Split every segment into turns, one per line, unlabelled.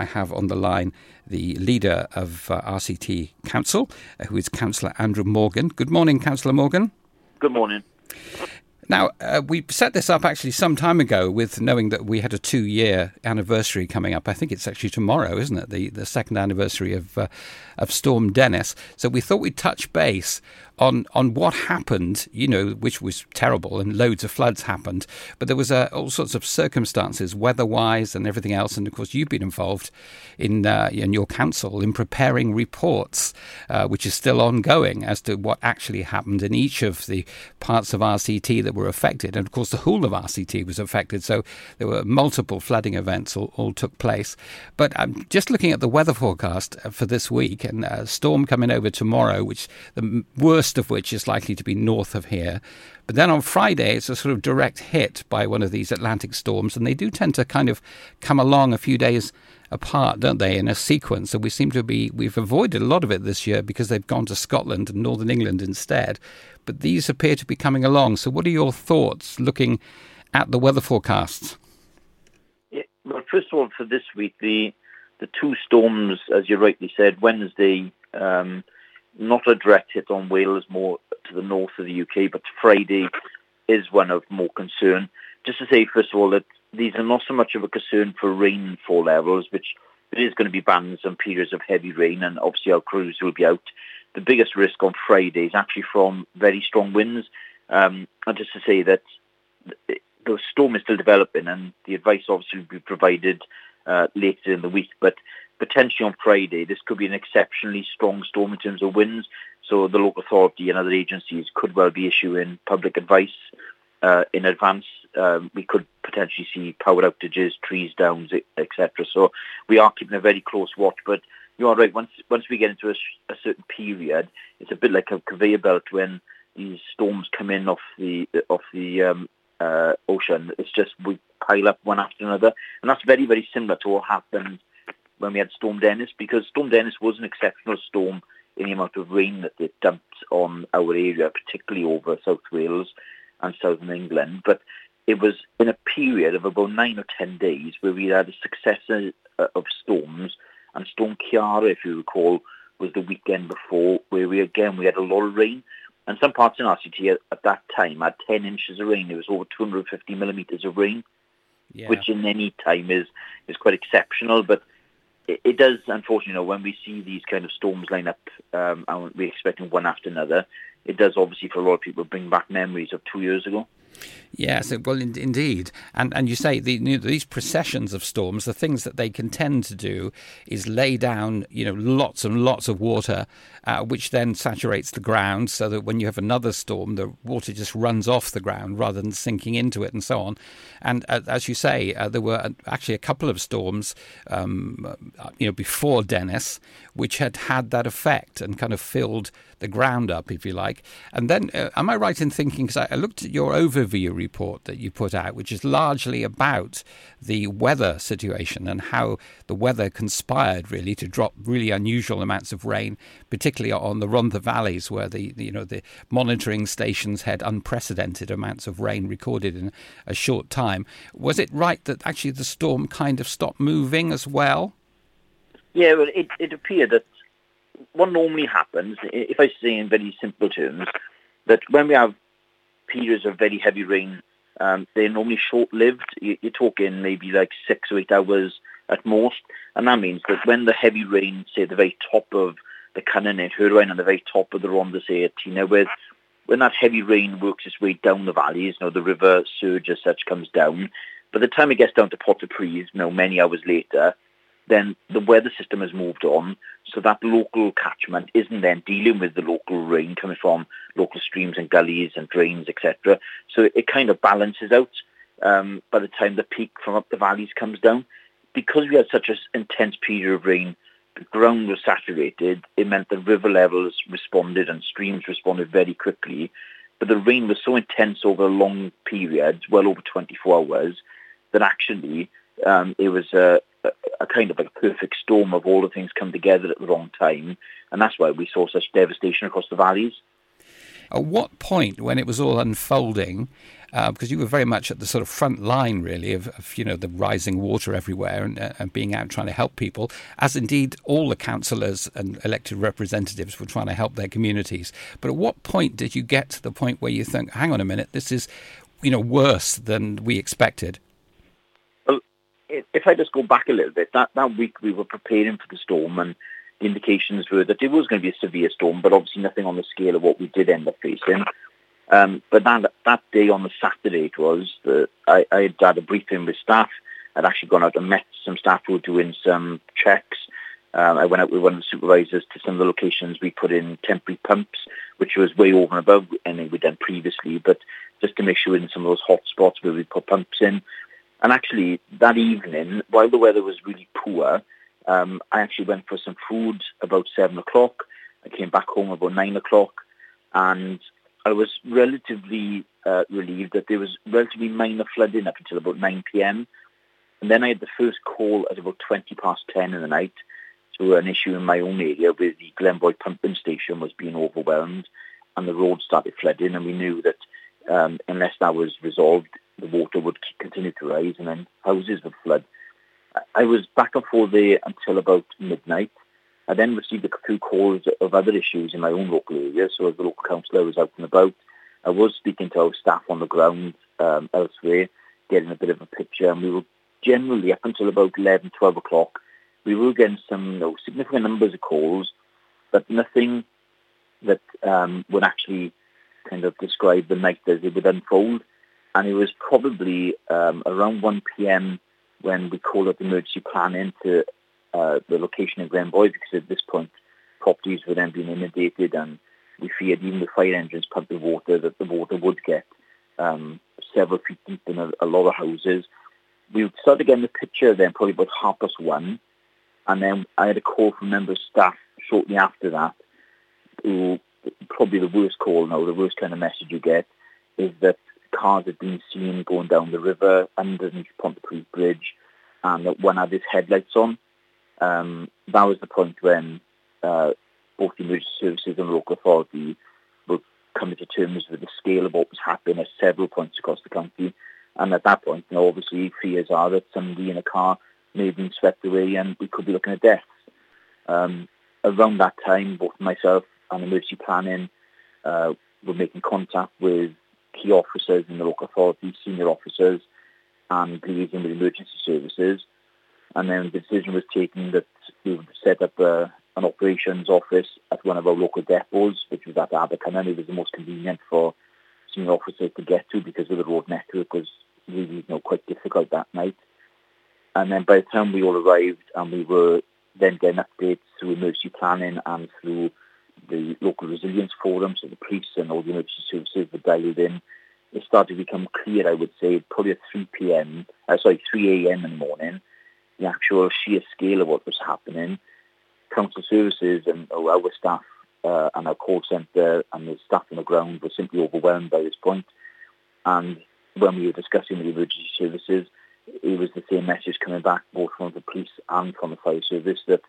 I have on the line the leader of uh, RCT Council, uh, who is Councillor Andrew Morgan. Good morning, Councillor Morgan.
Good morning.
Now, uh, we set this up actually some time ago with knowing that we had a two year anniversary coming up. I think it's actually tomorrow, isn't it? The, the second anniversary of, uh, of Storm Dennis. So we thought we'd touch base on on what happened, you know, which was terrible, and loads of floods happened. But there was uh, all sorts of circumstances, weather-wise, and everything else. And of course, you've been involved in uh, in your council in preparing reports, uh, which is still ongoing as to what actually happened in each of the parts of RCT that were affected. And of course, the whole of RCT was affected. So there were multiple flooding events all, all took place. But I'm just looking at the weather forecast uh, for this week, and a storm coming over tomorrow, which the worst most of which is likely to be north of here. But then on Friday, it's a sort of direct hit by one of these Atlantic storms, and they do tend to kind of come along a few days apart, don't they, in a sequence? So we seem to be, we've avoided a lot of it this year because they've gone to Scotland and Northern England instead. But these appear to be coming along. So what are your thoughts looking at the weather forecasts?
Well, first of all, for this week, the the two storms, as you rightly said, Wednesday um, not a direct hit on Wales, more to the north of the UK, but Friday is one of more concern. Just to say, first of all, that these are not so much of a concern for rainfall levels, which there is going to be bands and periods of heavy rain, and obviously our crews will be out. The biggest risk on Friday is actually from very strong winds. Um, and just to say that the storm is still developing, and the advice obviously will be provided uh, later in the week. But potentially on Friday, this could be an exceptionally strong storm in terms of winds. So the local authority and other agencies could well be issuing public advice uh, in advance. Um, we could potentially see power outages, trees down, etc. So we are keeping a very close watch. But you are right. Once once we get into a, a certain period, it's a bit like a conveyor belt when these storms come in off the off the um, uh, ocean. It's just we pile up one after another, and that's very very similar to what happened when we had Storm Dennis because Storm Dennis was an exceptional storm in the amount of rain that it dumped on our area, particularly over South Wales and southern England. But it was in a period of about nine or ten days where we had a succession uh, of storms, and Storm Ciara, if you recall, was the weekend before, where we again we had a lot of rain. And some parts in RCT at, at that time had 10 inches of rain. It was over 250 millimetres of rain, yeah. which in any time is, is quite exceptional. But it, it does, unfortunately, you know, when we see these kind of storms line up um, and we're expecting one after another, it does obviously for a lot of people bring back memories of two years ago.
Yes, well, in, indeed, and and you say the, you know, these processions of storms, the things that they can tend to do is lay down, you know, lots and lots of water, uh, which then saturates the ground, so that when you have another storm, the water just runs off the ground rather than sinking into it, and so on. And uh, as you say, uh, there were actually a couple of storms, um, uh, you know, before Dennis, which had had that effect and kind of filled the ground up, if you like. And then, uh, am I right in thinking? Because I, I looked at your overview report that you put out, which is largely about the weather situation and how the weather conspired really to drop really unusual amounts of rain, particularly on the Rhondda valleys, where the you know the monitoring stations had unprecedented amounts of rain recorded in a short time. Was it right that actually the storm kind of stopped moving as well?
Yeah, well, it, it appeared that what normally happens, if I say in very simple terms, that when we have periods of very heavy rain, um, they're normally short-lived. You're talking maybe like six or eight hours at most, and that means that when the heavy rain, say the very top of the Cynon and Hirwaun and the very top of the Rhondda, say at Tynewydd, when that heavy rain works its way down the valleys, you know, the river surge as such comes down, by the time it gets down to Pontypridd, you know, many hours later, then the weather system has moved on, so that local catchment isn't then dealing with the local rain coming from local streams and gullies and drains, etc. So it kind of balances out um, by the time the peak from up the valleys comes down. Because we had such an intense period of rain, the ground was saturated. It meant the river levels responded and streams responded very quickly. But the rain was so intense over a long periods, well over 24 hours, that actually um, it was a, a kind of a perfect storm of all the things come together at the wrong time, and that's why we saw such devastation across the valleys.
At what point, when it was all unfolding, uh, because you were very much at the sort of front line, really, of, of you know the rising water everywhere and, uh, and, being out trying to help people, as indeed all the councillors and elected representatives were trying to help their communities. But at what point did you get to the point where you think, hang on a minute, this is you know worse than we expected?
If I just go back a little bit, that that week we were preparing for the storm and the indications were that it was going to be a severe storm, but obviously nothing on the scale of what we did end up facing. Um, but that that day on the Saturday it was, the, I, I had had a briefing with staff. I'd actually gone out and met some staff who were doing some checks. Um, I went out with one of the supervisors to some of the locations we put in temporary pumps, which was way over and above anything we'd done previously, but just to make sure in some of those hot spots where we put pumps in. And actually, that evening, while the weather was really poor, um, I actually went for some food about seven o'clock. I came back home about nine o'clock, and I was relatively uh, relieved that there was relatively minor flooding up until about 9 p.m. And then I had the first call at about 20 past 10 in the night to an issue in my own area where the Glenboi pumping station was being overwhelmed and the road started flooding and we knew that um, unless that was resolved, the water would continue to rise and then houses would flood. I was back and forth there until about midnight. I then received a few calls of other issues in my own local area. So as the local councillor was out and about, I was speaking to our staff on the ground um, elsewhere, getting a bit of a picture. And we were generally, up until about 11, 12 o'clock, we were getting some you know, significant numbers of calls, but nothing that um, would actually kind of describe the night as it would unfold. And it was probably um, around 1 p.m when we called up the emergency planning to uh, the location of Glenboi because at this point properties were then being inundated and we feared even the fire engines pumping water that the water would get um, several feet deep in a, a, lot of houses. We started getting the picture then probably about half past one and then I had a call from member of staff shortly after that who probably the worst call now, the worst kind of message you get is that cars have been seen going down the river underneath Pontypridd Bridge and that one had its headlights on. Um, that was the point when uh, both the emergency services and local authority were coming to terms with the scale of what was happening at several points across the country. And at that point, you know, obviously fears are that somebody in a car may have been swept away and we could be looking at deaths. Um, around that time, both myself and emergency planning uh, were making contact with key officers in the local authority, senior officers, and liaising with emergency services. And then the decision was taken that we would set up a, uh, an operations office at one of our local depots, which was at Abercynon. It was the most convenient for senior officers to get to because of the road network was really you know, quite difficult that night. And then by the time we all arrived and we were then getting updates through emergency planning and through the local resilience forum, so the police and all the emergency services were dialed in. It started to become clear, I would say, probably at 3 p.m., uh, sorry, 3 a.m. in the morning, the actual sheer scale of what was happening. Council services and oh, our staff uh, and our call centre and the staff on the ground were simply overwhelmed by this point. And when we were discussing the emergency services, it was the same message coming back both from the police and from the fire service that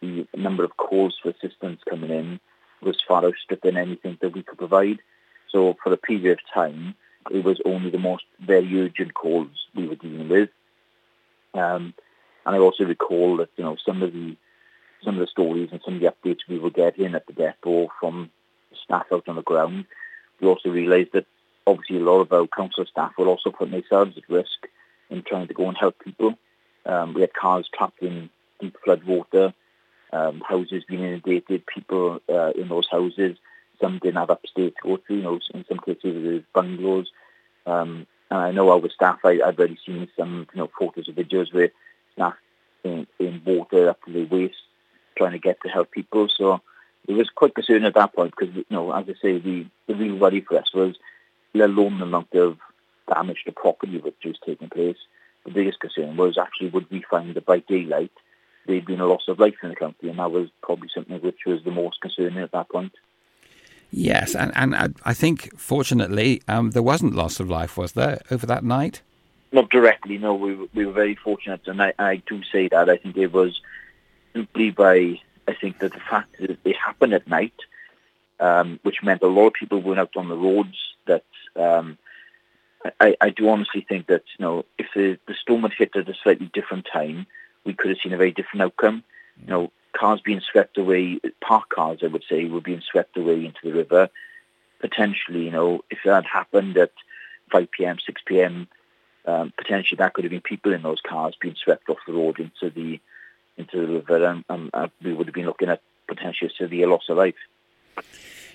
the number of calls for assistance coming in was far outstripping anything that we could provide. So for a period of time, it was only the most very urgent calls we were dealing with. Um, and I also recall that you know some of the some of the stories and some of the updates we were getting at the depot from staff out on the ground. We also realised that obviously a lot of our council staff were also putting themselves at risk in trying to go and help people. Um, we had cars trapped in deep flood water um, houses being inundated, people uh, in those houses. Some didn't have upstairs to go to, you know, in some cases it was bungalows. Um, and I know our staff, I, I've already seen some, you know, photos or videos where staff in, in water up to their waist trying to get to help people. So it was quite concerning at that point because, you know, as I say, the, the real worry for us was, let alone the amount of damage to property which was taking place, the biggest concern was actually would we find the bright daylight there'd been a loss of life in the country, and that was probably something which was the most concerning at that point.
Yes, and, and I think fortunately um, there wasn't loss of life, was there, over that night?
Not directly, no. We, we were very fortunate, and I, I do say that. I think it was simply by, I think that the fact that it happened at night, um, which meant a lot of people weren't out on the roads. That um, I, I, do honestly think that you know if the, the storm had hit at a slightly different time, we could have seen a very different outcome. You know, cars being swept away, parked cars, I would say, were being swept away into the river. Potentially, you know, if that had happened at 5 p.m., 6 p.m., um, potentially that could have been people in those cars being swept off the road into the into the river, and, and, and we would have been looking at potentially a severe loss of life.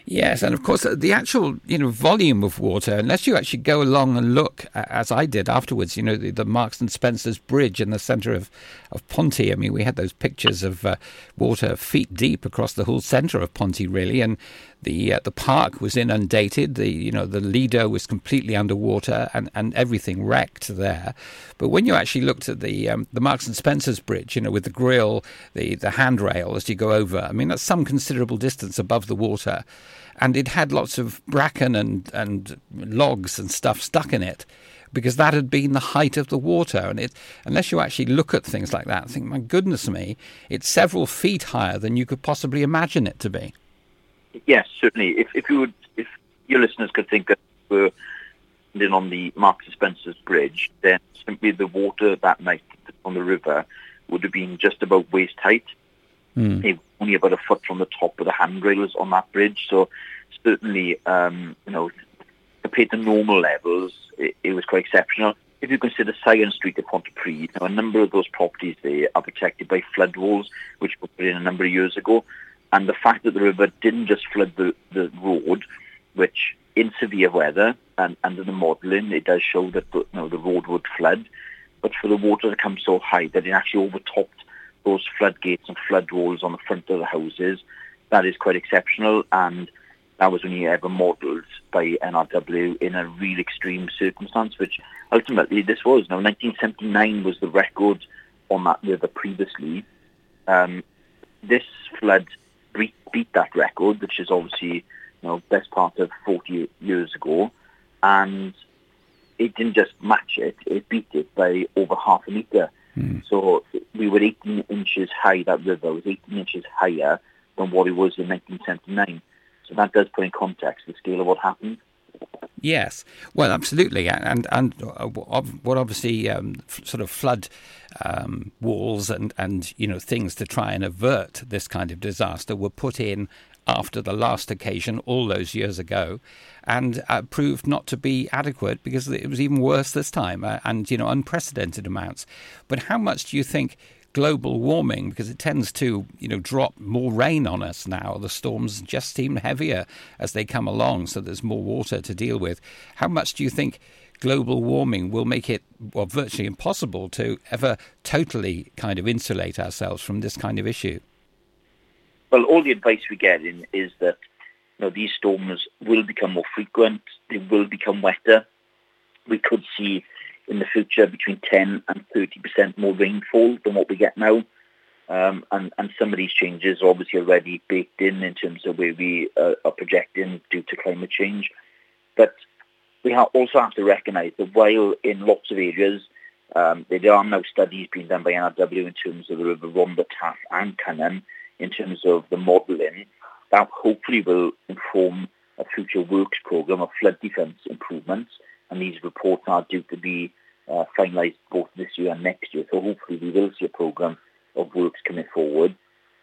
Yes, and of course the actual you know volume of water, unless you actually go along and look, as I did afterwards, you know the, the Marks and Spencers Bridge in the centre of of Ponty. I mean, we had those pictures of uh, water feet deep across the whole centre of Ponty, really, and the uh, the park was inundated. The you know the Lido was completely underwater, and, and everything wrecked there. But when you actually looked at the um, the Marks and Spencers Bridge, you know, with the grill, the the handrail as you go over, I mean that's some considerable distance above the water and it had lots of bracken and, and logs and stuff stuck in it because that had been the height of the water. And it, unless you actually look at things like that, think, my goodness me, it's several feet higher than you could possibly imagine it to be.
Yes, certainly. If, if you would, if your listeners could think that we're in on the Marks and Spencer's bridge, then simply the water that night on the river would have been just about waist height. Mm. Only about a foot from the top of the handrails on that bridge. So certainly, um, you know, compared to normal levels, it, it, was quite exceptional. If you consider Sion Street at Pontypridd, now a number of those properties there are protected by flood walls, which were put in a number of years ago. And the fact that the river didn't just flood the, the road, which in severe weather and under the modelling, it does show that the, you know, the road would flood. But for the water to come so high that it actually overtopped those floodgates and flood walls on the front of the houses, that is quite exceptional. And that was only ever modelled by NRW in a real extreme circumstance, which ultimately this was. Now, 1979 was the record on that river previously. Um, this flood beat, beat that record, which is obviously you know best part of 40 years ago, and it didn't just match it; it beat it by over half a metre. Mm. So we were 18 inches high. That river was 18 inches higher than what it was in 1979. So that does put in context the scale of what happened.
Yes, well, absolutely, and and uh, what obviously um, sort of flood um, walls and and you know things to try and avert this kind of disaster were put in after the last occasion all those years ago, and uh, proved not to be adequate because it was even worse this time, uh, and you know unprecedented amounts. But how much do you think? Global warming because it tends to, you know, drop more rain on us now. The storms just seem heavier as they come along, so there's more water to deal with. How much do you think global warming will make it well, virtually impossible to ever totally kind of insulate ourselves from this kind of issue?
Well, all the advice we get in is that you know, these storms will become more frequent, they will become wetter. We could see in the future between 10 and 30% more rainfall than what we get now. Um, and, and some of these changes are obviously already baked in in terms of where we uh, are projecting due to climate change. But we ha- also have to recognise that while in lots of areas um, there are now studies being done by NRW in terms of the River Rhondda, Taff and Cynon in terms of the modelling, that hopefully will inform a future works programme of flood defence improvements. And these reports are due to be uh, finalised both this year and next year. So hopefully we will see a programme of works coming forward.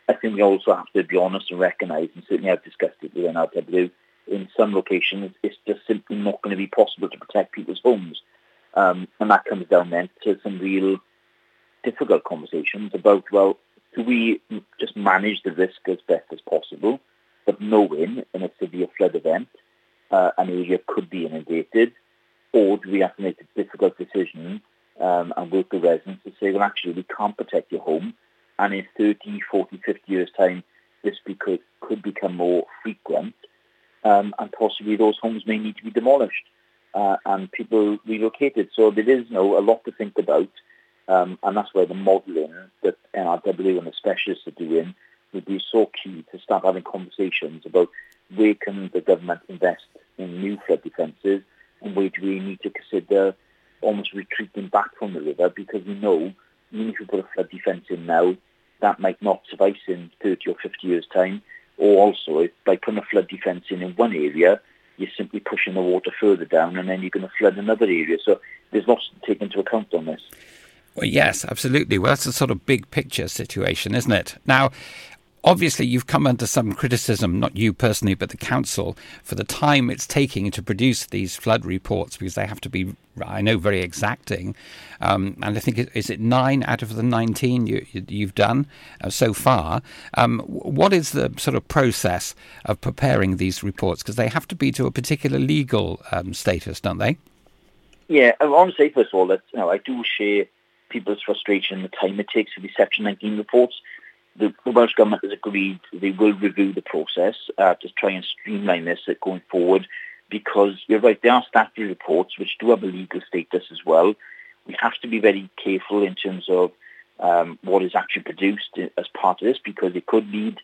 I think we also have to be honest and recognise, and certainly I've discussed it with NRW, in some locations it's just simply not going to be possible to protect people's homes. Um, and that comes down then to some real difficult conversations about, well, do we just manage the risk as best as possible, but knowing in a severe flood event uh, an area could be inundated, or do we have to make a difficult decision um, and work with residents to say, well, actually, we can't protect your home, and in 30, 40, 50 years' time, this could, could become more frequent, um, and possibly those homes may need to be demolished uh, and people relocated. So there is you know, a lot to think about, um, and that's where the modelling that NRW and the specialists are doing would be so key to start having conversations about where can the government invest in new flood defences do we need to consider almost retreating back from the river because we know even if we put a flood defence in now, that might not suffice in 30 or 50 years' time. or also by putting a flood defence in in one area, you're simply pushing the water further down and then you're going to flood another area. So there's lots to take into account on this.
Well, yes, absolutely. Well, that's a sort of big picture situation, isn't it? Now, obviously you've come under some criticism, not you personally, but the council, for the time it's taking to produce these flood reports because they have to be, I know, very exacting. Um, and I think is it nine out of the nineteen you, have done uh, so far. Um, what is the sort of process of preparing these reports? Because they have to be to a particular legal um, status, don't they?
Yeah, I want to say first of all that you know, I do share people's frustration the time it takes for these Section 19 reports the, Welsh Government has agreed they will review the process uh, to try and streamline this going forward because you're right, there are statutory reports which do have a legal status as well. We have to be very careful in terms of um, what is actually produced as part of this because it could lead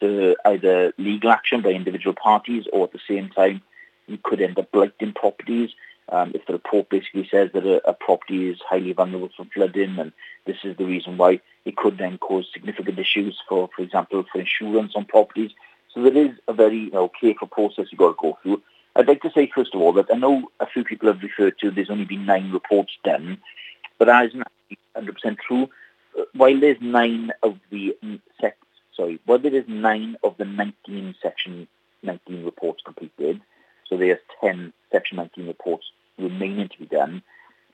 to either legal action by individual parties or at the same time you could end up blighting properties um, if the report basically says that a, a, property is highly vulnerable from flooding and this is the reason why, it could then cause significant issues for, for example, for insurance on properties. So there is a very you know, careful process you've got to go through. I'd like to say, first of all, that I know a few people have referred to there's only been nine reports done, but that isn't 100% true. Uh, while there's nine of the sec- sorry, while there is nine of the 19 Section 19 reports completed, so there's 10 Section 19 reports remaining to be done.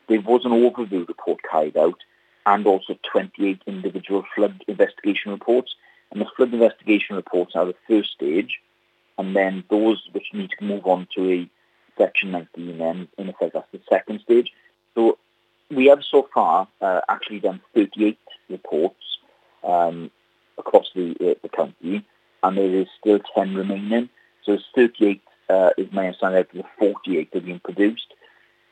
There was an overview report carried out and also 28 individual flood investigation reports. And the flood investigation reports are the first stage, and then those which need to move on to a Section 19, then in effect that's the second stage. So we have so far uh, actually done 38 reports um, across the, uh, the county, and there is still 10 remaining. So 38 uh, is my understanding of the 48 that have been produced.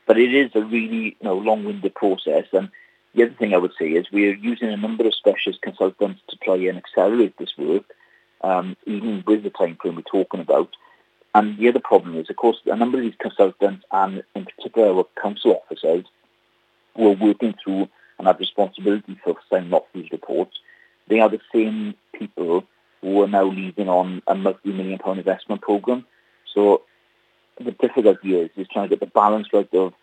But it is a really you know, long-winded process. And the other thing I would say is we are using a number of specialist consultants to try and accelerate this work, um, even with the time frame we're talking about. And the other problem is, of course, a number of these consultants and in particular our council officers who are working through and have responsibility for signing off these reports, they are the same people who are now leading on a multi-million pound investment programme. So the difficulty is, is trying to get the balance right of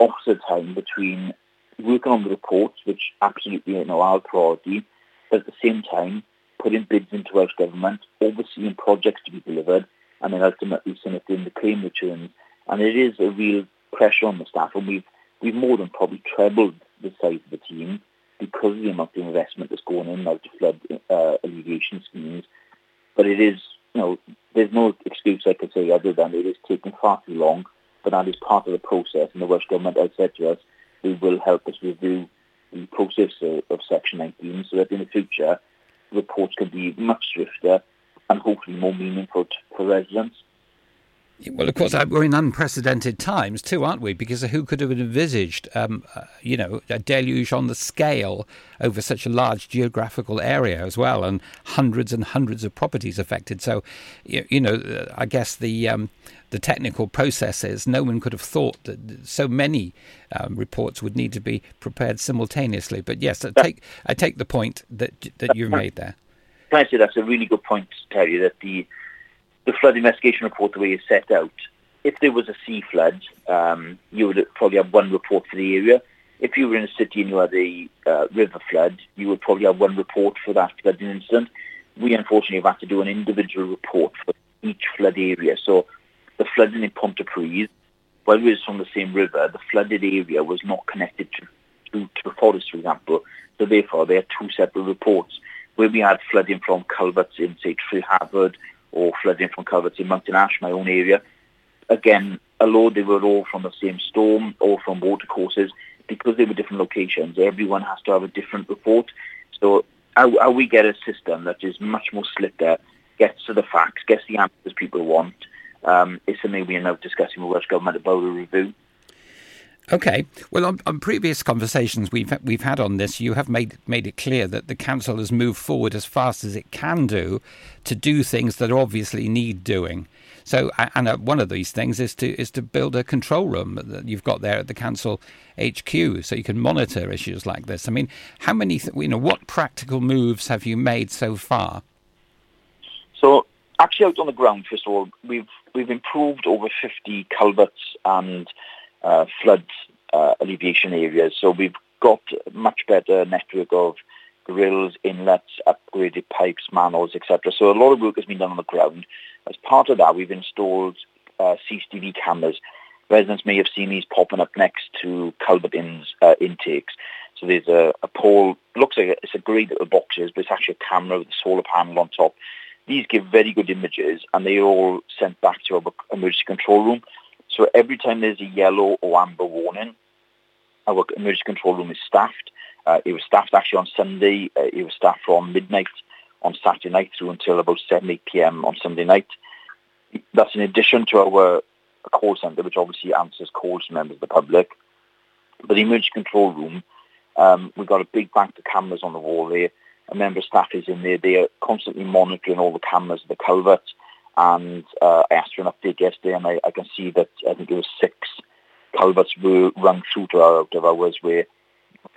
officer time between working on the reports, which absolutely you know our priority, but at the same time putting bids into Welsh Government, overseeing projects to be delivered, and then ultimately submitting the claim returns. And it is a real pressure on the staff, and we've we've more than probably trebled the size of the team because of the amount of investment that's going in now to flood uh, alleviation schemes. But it is, you know, there's no excuse I could say other than it is taking far too long, but that is part of the process. And the Welsh Government has said to us, they will help us review the process of, of Section 19 so that in the future reports can be much swifter and hopefully more meaningful for residents.
Well, of course, we're in unprecedented times too, aren't we? Because who could have envisaged, um, uh, you know, a deluge on the scale over such a large geographical area as well, and hundreds and hundreds of properties affected. So, you, you know, I guess the um, the technical processes, no one could have thought that so many um, reports would need to be prepared simultaneously. But yes, I take I take the point that that you've made there.
Can I say that's a really good point, Terry? That the the flood investigation report, the way it's set out, if there was a sea flood, um, you would probably have one report for the area. If you were in a city and you had a uh, river flood, you would probably have one report for that flooding incident. We unfortunately have had to do an individual report for each flood area. So the flooding in Pontypridd, while it was from the same river, the flooded area was not connected to, to, to the forest, for example. So therefore, they are two separate reports. Where we had flooding from culverts in, say, Trehafod or flooding from culverts in Mountain Ash, my own area. Again, although they were all from the same storm or from watercourses, because they were different locations, everyone has to have a different report. So how, how we get a system that is much more slicker, gets to the facts, gets the answers people want, um, is something we are now discussing with Welsh Government about a review.
Okay. Well, on, on, previous conversations we've we've had on this, you have made made it clear that the council has moved forward as fast as it can do to do things that obviously need doing. So, and uh, one of these things is to is to build a control room that you've got there at the council HQ, so you can monitor issues like this. I mean, how many, you know, what practical moves have you made so far?
So actually out on the ground, first of all, we've we've improved over 50 culverts and uh, flood uh, alleviation areas. So we've got much better network of grills, inlets, upgraded pipes, manholes, etc. So a lot of work has been done on the ground. As part of that, we've installed uh, CCTV cameras. Residents may have seen these popping up next to culvert ins, uh, intakes. So there's a, a pole, looks like it's a grey little boxes, but it's actually a camera with a solar panel on top. These give very good images and they're all sent back to our emergency control room. So every time there's a yellow or amber warning, our emergency control room is staffed. Uh, it was staffed actually on Sunday. Uh, it was staffed from midnight on Saturday night through until about 7, 8 p.m. on Sunday night. That's in addition to our call centre, which obviously answers calls from members of the public. But the emergency control room, um, we've got a big bank of cameras on the wall there. A member of staff is in there. They are constantly monitoring all the cameras the culvert. And uh, for an update yesterday, and I, I can see that I think it was six culverts were run through to our out of hours where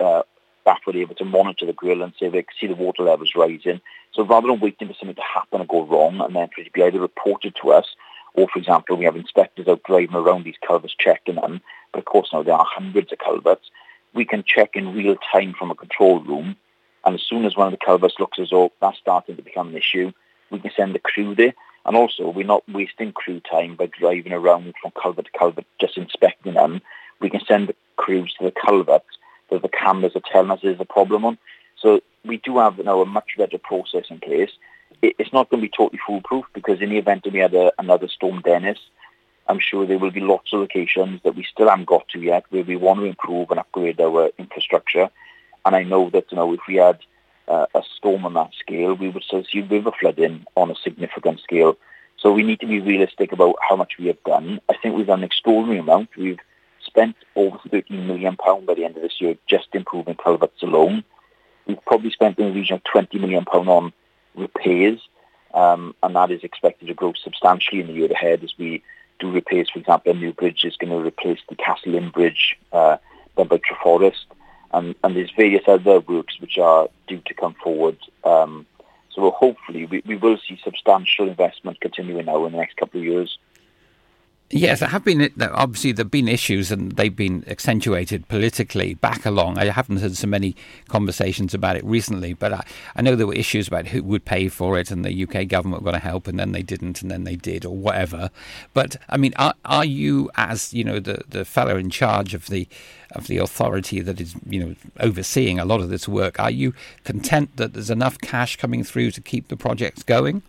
uh, staff were able to monitor the grill and say they see the water levels rising. So rather than waiting for something to happen and go wrong and then for it to be either reported to us or, for example, we have inspectors out driving around these culverts checking them, but of course now there are hundreds of culverts, we can check in real time from a control room and as soon as one of the culverts looks as though that's starting to become an issue, we can send the crew there. And also, we're not wasting crew time by driving around from culvert to culvert just inspecting them. We can send the crews to the culverts that the cameras are telling us there's a problem on. So we do have now a much better process in place. it's not going to be totally foolproof because in the event that we had a, another Storm Dennis, I'm sure there will be lots of locations that we still haven't got to yet where we want to improve and upgrade our infrastructure. And I know that you know if we had uh, a storm on that scale, we would see river flooding on a significant scale. So we need to be realistic about how much we have done. I think we've done an extraordinary amount. We've spent over 13 million pound by the end of this year just improving culverts alone. We've probably spent in the region of 20 million pound on repairs, um, and that is expected to grow substantially in the year ahead as we do repairs. For example, a new bridge is going to replace the Castle Inn Bridge uh, done by Treforest, and, and there's various other works which are due to come forward. Um, so hopefully we, we will see substantial investment continuing now in the next couple of years.
Yes, there have been obviously there have been issues and they've been accentuated politically back along. I haven't had so many conversations about it recently, but I, I know there were issues about who would pay for it and the UK government were going to help and then they didn't and then they did or whatever. But I mean, are, are you as you know the the fellow in charge of the of the authority that is you know overseeing a lot of this work? Are you content that there's enough cash coming through to keep the projects going?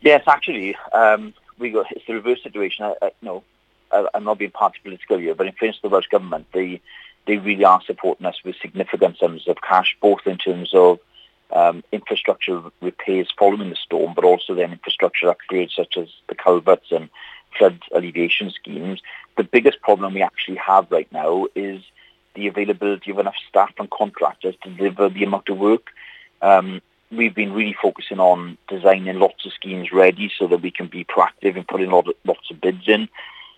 Yes, actually. Um we got it's the reverse situation. I, I, no, I, am not being party political here, but in fairness to the Welsh government, they they really are supporting us with significant sums of cash, both in terms of um, infrastructure repairs following the storm, but also then infrastructure upgrades such as the culverts and flood alleviation schemes. The biggest problem we actually have right now is the availability of enough staff and contractors to deliver the amount of work. Um, we've been really focusing on designing lots of schemes ready so that we can be proactive and putting lot lots of bids in.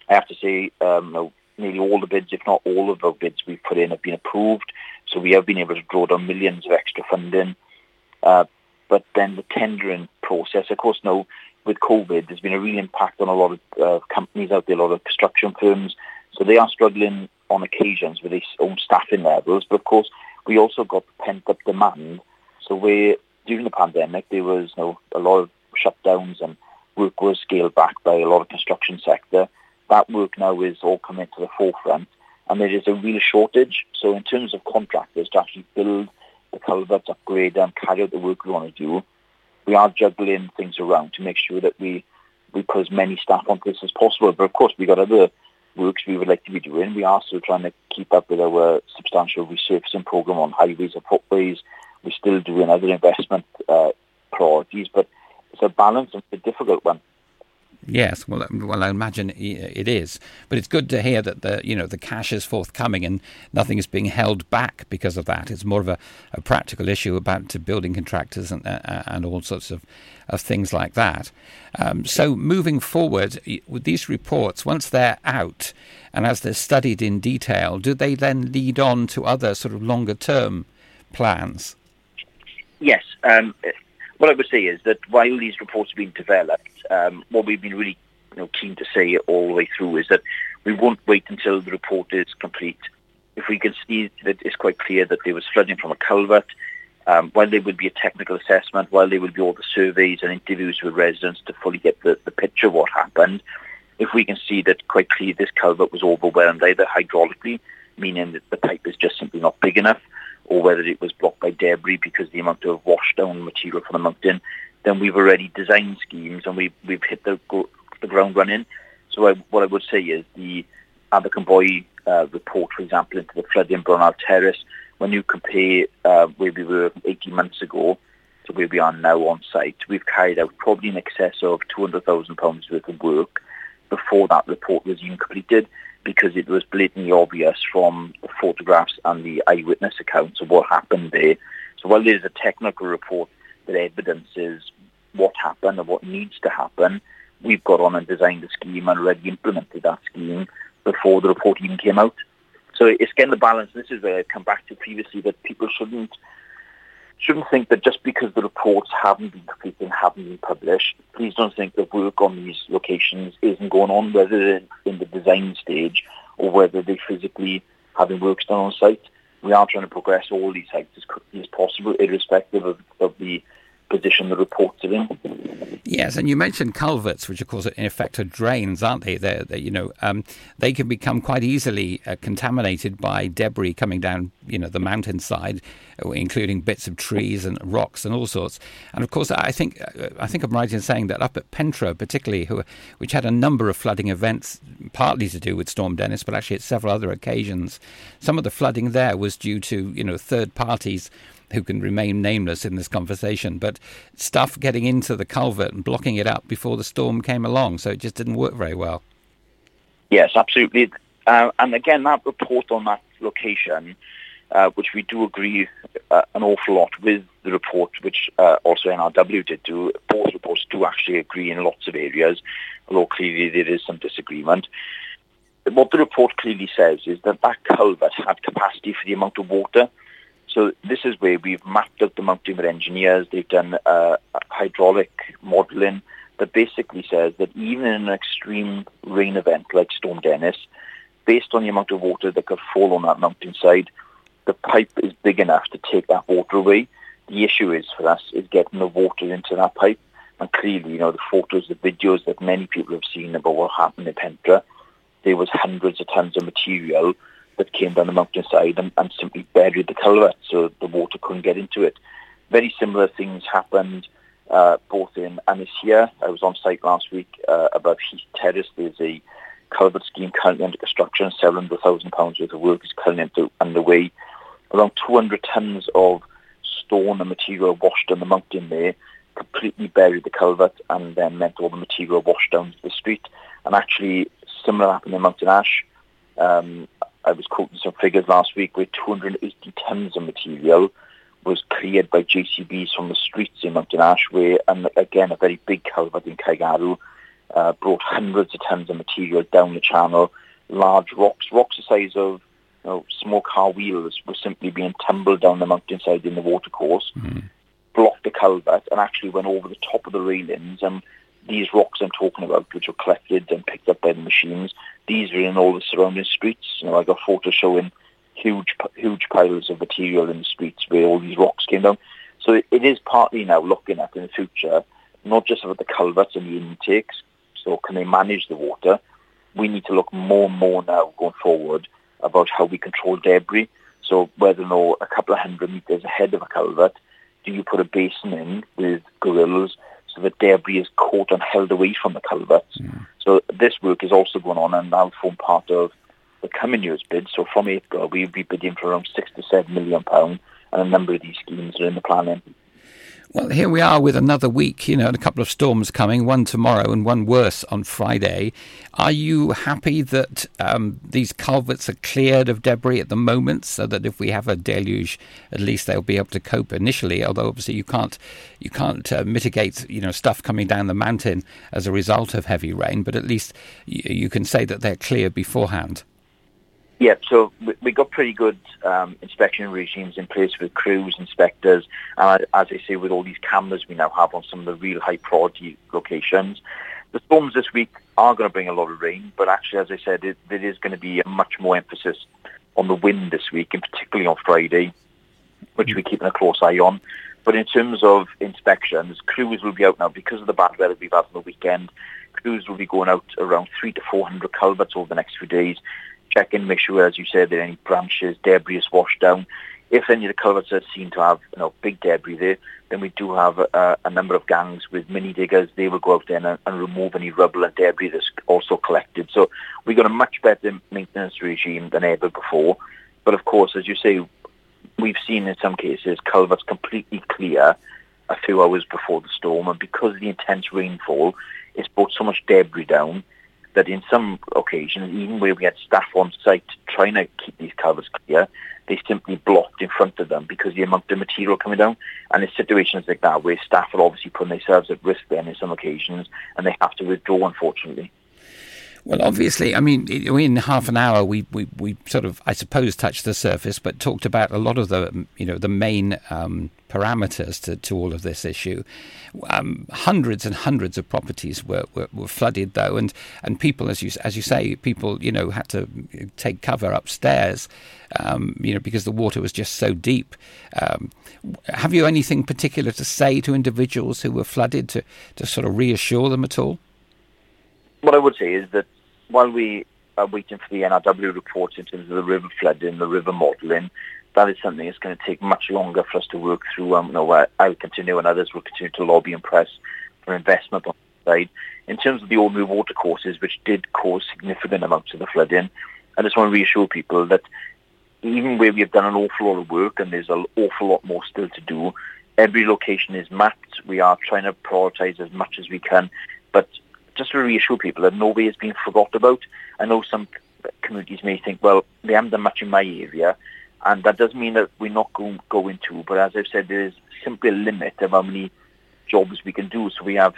I have to say, um, nearly all the bids, if not all of the bids we've put in have been approved. So we have been able to draw down millions of extra funding. Uh, but then the tendering process, of course, now with COVID, there's been a real impact on a lot of uh, companies out there, a lot of construction firms. So they are struggling on occasions with their own staffing levels. But of course, we also got pent-up demand. So we're during the pandemic, there was you know, a lot of shutdowns and work was scaled back by a lot of construction sector. That work now is all coming to the forefront, and there is a real shortage. So in terms of contractors to actually build the culverts, upgrade them, carry out the work we want to do, we are juggling things around to make sure that we, we put as many staff on this as possible. But of course, we've got other works we would like to be doing. We are still trying to keep up with our substantial resurfacing program on highways and footways, we're still doing other investment uh, priorities, but it's a balance and it's a difficult one.
Yes, well, well, I imagine it is, but it's good to hear that the you know the cash is forthcoming and nothing is being held back because of that. It's more of a, a practical issue about building contractors and uh, uh, and all sorts of of things like that. Um, so moving forward with these reports, once they're out and as they're studied in detail, do they then lead on to other sort of longer term plans?
Yes. Um, what I would say is that while these reports have been developed, um, what we've been really you know, keen to say all the way through is that we won't wait until the report is complete. If we can see that it's quite clear that there was flooding from a culvert, um, while there will be a technical assessment, while there will be all the surveys and interviews with residents to fully get the, the picture of what happened, if we can see that quite clearly this culvert was overwhelmed either hydraulically, meaning that the pipe is just simply not big enough, or whether it was blocked by debris because the amount of washdown material from the mountain, then we've already designed schemes and we've, we've hit the, the ground running. So I, what I would say is the Abercwmboi uh, report, for example, into the flooding Bronard Terrace, when you compare uh, where we were 18 months ago to where we are now on site, we've carried out probably in excess of £200,000 worth of work before that report was even completed because it was blatantly obvious from the photographs and the eyewitness accounts of what happened there. So while there's a technical report that evidences what happened and what needs to happen, we've got on and designed a scheme and already implemented that scheme before the report even came out. So it's getting the balance. This is where I've come back to previously that people shouldn't shouldn't think that just because the reports haven't been completed and haven't been published, please don't think that work on these locations isn't going on, whether in, in the design stage or whether they physically having works done on site. We are trying to progress all these sites as quickly as possible, irrespective of, of the position the reports are in.
Yes, and you mentioned culverts, which of course in effect are drains, aren't they? They're, they're you know, um, they can become quite easily uh, contaminated by debris coming down, you know, the mountainside, uh, including bits of trees and rocks and all sorts. And of course, I think uh, I think I'm right in saying that up at Pentre, particularly, who, which had a number of flooding events, partly to do with Storm Dennis, but actually at several other occasions, some of the flooding there was due to you know third parties who can remain nameless in this conversation, but stuff getting into the culvert and blocking it up before the storm came along. So it just didn't work very well.
Yes, absolutely. Uh, and again, that report on that location, uh, which we do agree uh, an awful lot with the report, which uh, also NRW did do, both reports do actually agree in lots of areas, although clearly there is some disagreement. What the report clearly says is that that culvert had capacity for the amount of water so this is where we've mapped out the mountain with engineers. They've done uh, hydraulic modelling that basically says that even in an extreme rain event like Storm Dennis, based on the amount of water that could fall on that mountainside, the pipe is big enough to take that water away. The issue is for us is getting the water into that pipe. And clearly, you know, the photos, the videos that many people have seen about what happened in Pentre, there was hundreds of tons of material that came down the mountainside and, and simply buried the culvert so the water couldn't get into it. Very similar things happened uh, both in Anisia. I was on site last week uh, about Heath Terrace. There's a culvert scheme currently under construction. Several hundred thousand pounds worth of work is currently underway. Around 200 tons of stone and material washed on the mountain there completely buried the culvert and then meant all the material washed down to the street. And actually, similar happened in Mountain Ash. Um, I was quoting some figures last week where 280 tons of material was cleared by JCBs from the streets in Mountain Ashway, and again, a very big culvert in Caegarw, uh, brought hundreds of tons of material down the channel. Large rocks, rocks the size of you know, small car wheels, were simply being tumbled down the mountainside in the watercourse, mm-hmm. blocked the culvert, and actually went over the top of the railings and these rocks I'm talking about, which were collected and picked up by the machines, these are in all the surrounding streets. You know, I got photos showing huge, huge piles of material in the streets where all these rocks came down. So it, is partly now looking at in the future, not just about the culverts and the intakes. So can they manage the water? We need to look more and more now going forward about how we control debris. So whether or not a couple of hundred meters ahead of a culvert, do you put a basin in with grills so that debris is caught and held away from the culverts. Mm. So this work is also going on and now form part of the coming year's bid. So from April, we'll be bidding for around six to seven million pounds, and a number of these schemes are in the planning.
Well, here we are with another week, you know, and a couple of storms coming, one tomorrow and one worse on Friday. Are you happy that um, these culverts are cleared of debris at the moment so that if we have a deluge, at least they'll be able to cope initially, although obviously you can't, you can't uh, mitigate, you know, stuff coming down the mountain as a result of heavy rain, but at least you, you can say that they're clear beforehand.
Yeah, so we got pretty good um, inspection regimes in place with crews, inspectors, and as I say, with all these cameras we now have on some of the real high priority locations. The storms this week are going to bring a lot of rain, but actually, as I said, it, there is going to be a much more emphasis on the wind this week, and particularly on Friday, which we're keeping a close eye on. But in terms of inspections, crews will be out now because of the bad weather we've had on the weekend. Crews will be going out around three to four hundred culverts over the next few days check in, make sure, as you said, that any branches, debris is washed down. If any of the culverts are seen to have you know, big debris there, then we do have a, a number of gangs with mini diggers. They will go out there and, uh, and, remove any rubble and debris that's also collected. So we've got a much better maintenance regime than ever before. But of course, as you say, we've seen in some cases culverts completely clear a few hours before the storm, and because of the intense rainfall, it's brought so much debris down that in some occasions, even where we had staff on site trying to keep these culverts clear, they simply blocked in front of them because the amount of material coming down. And in situations like that, where staff are obviously putting themselves at risk then in some occasions, and they have to withdraw, unfortunately.
Well, obviously, I mean, in half an hour, we, we, we sort of, I suppose, touched the surface, but talked about a lot of the, you know, the main um, parameters to, to all of this issue. Um, hundreds and hundreds of properties were, were, were, flooded, though, and, and people, as you as you say, people, you know, had to take cover upstairs, um, you know, because the water was just so deep. Um, have you anything particular to say to individuals who were flooded to, to sort of reassure them at all?
What I would say is that while we are waiting for the NRW report in terms of the river flooding, the river modelling, that is something that's going to take much longer for us to work through. Um, know, I will continue and others will continue to lobby and press for investment on the side. In terms of the ordinary water courses, which did cause significant amounts of the flooding, I just want to reassure people that even where we have done an awful lot of work and there's an awful lot more still to do, every location is mapped. We are trying to prioritise as much as we can, but just to reassure people that nobody has been forgot about. I know some communities may think, well, they haven't done much in my area, and that doesn't mean that we're not going, going to. But as I've said, there is simply a limit of how many jobs we can do. So we have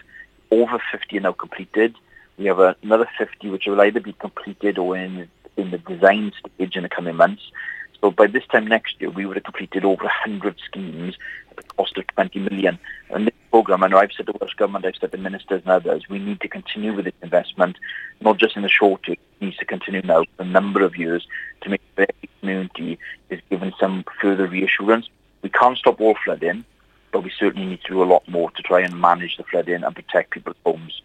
over 50 now completed. We have another 50 which will either be completed or in in the design stage in the coming months. So by this time next year, we would have completed over 100 schemes at a cost of 20 million. And this programme, I know I've said to the Welsh Government, I've said to ministers and others, we need to continue with this investment, not just in the short term, it needs to continue now for a number of years to make sure community is given some further reassurance. We can't stop all flooding, but we certainly need to do a lot more to try and manage the flooding and protect people's homes.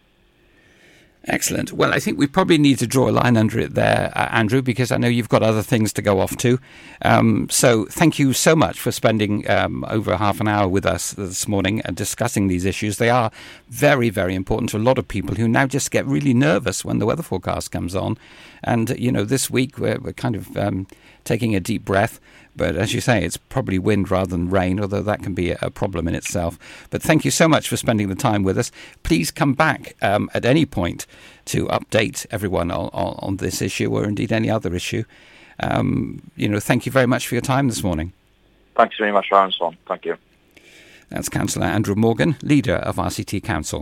Excellent. Well, I think we probably need to draw a line under it there, uh, Andrew, because I know you've got other things to go off to. Um, so, thank you so much for spending um, over half an hour with us this morning and discussing these issues. They are very, very important to a lot of people who now just get really nervous when the weather forecast comes on. And, you know, this week we're, we're kind of um, taking a deep breath but as you say, it's probably wind rather than rain, although that can be a problem in itself. But thank you so much for spending the time with us. Please come back um, at any point to update everyone on, on, on, this issue or indeed any other issue. Um, you know, thank you very much for your time this morning.
Thanks very much, Aaron. Swan. Thank you.
That's Councillor Andrew Morgan, leader of RCT Council.